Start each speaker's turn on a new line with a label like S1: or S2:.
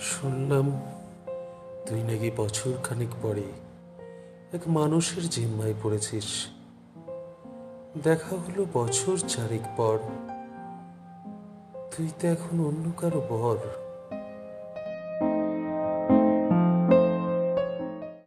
S1: শুনলাম তুই নাকি বছর খানিক পরে এক মানুষের জিম্মায় পড়েছিস। দেখা হলো বছর চারেক পর। তুই তো এখন অন্য কারও বর।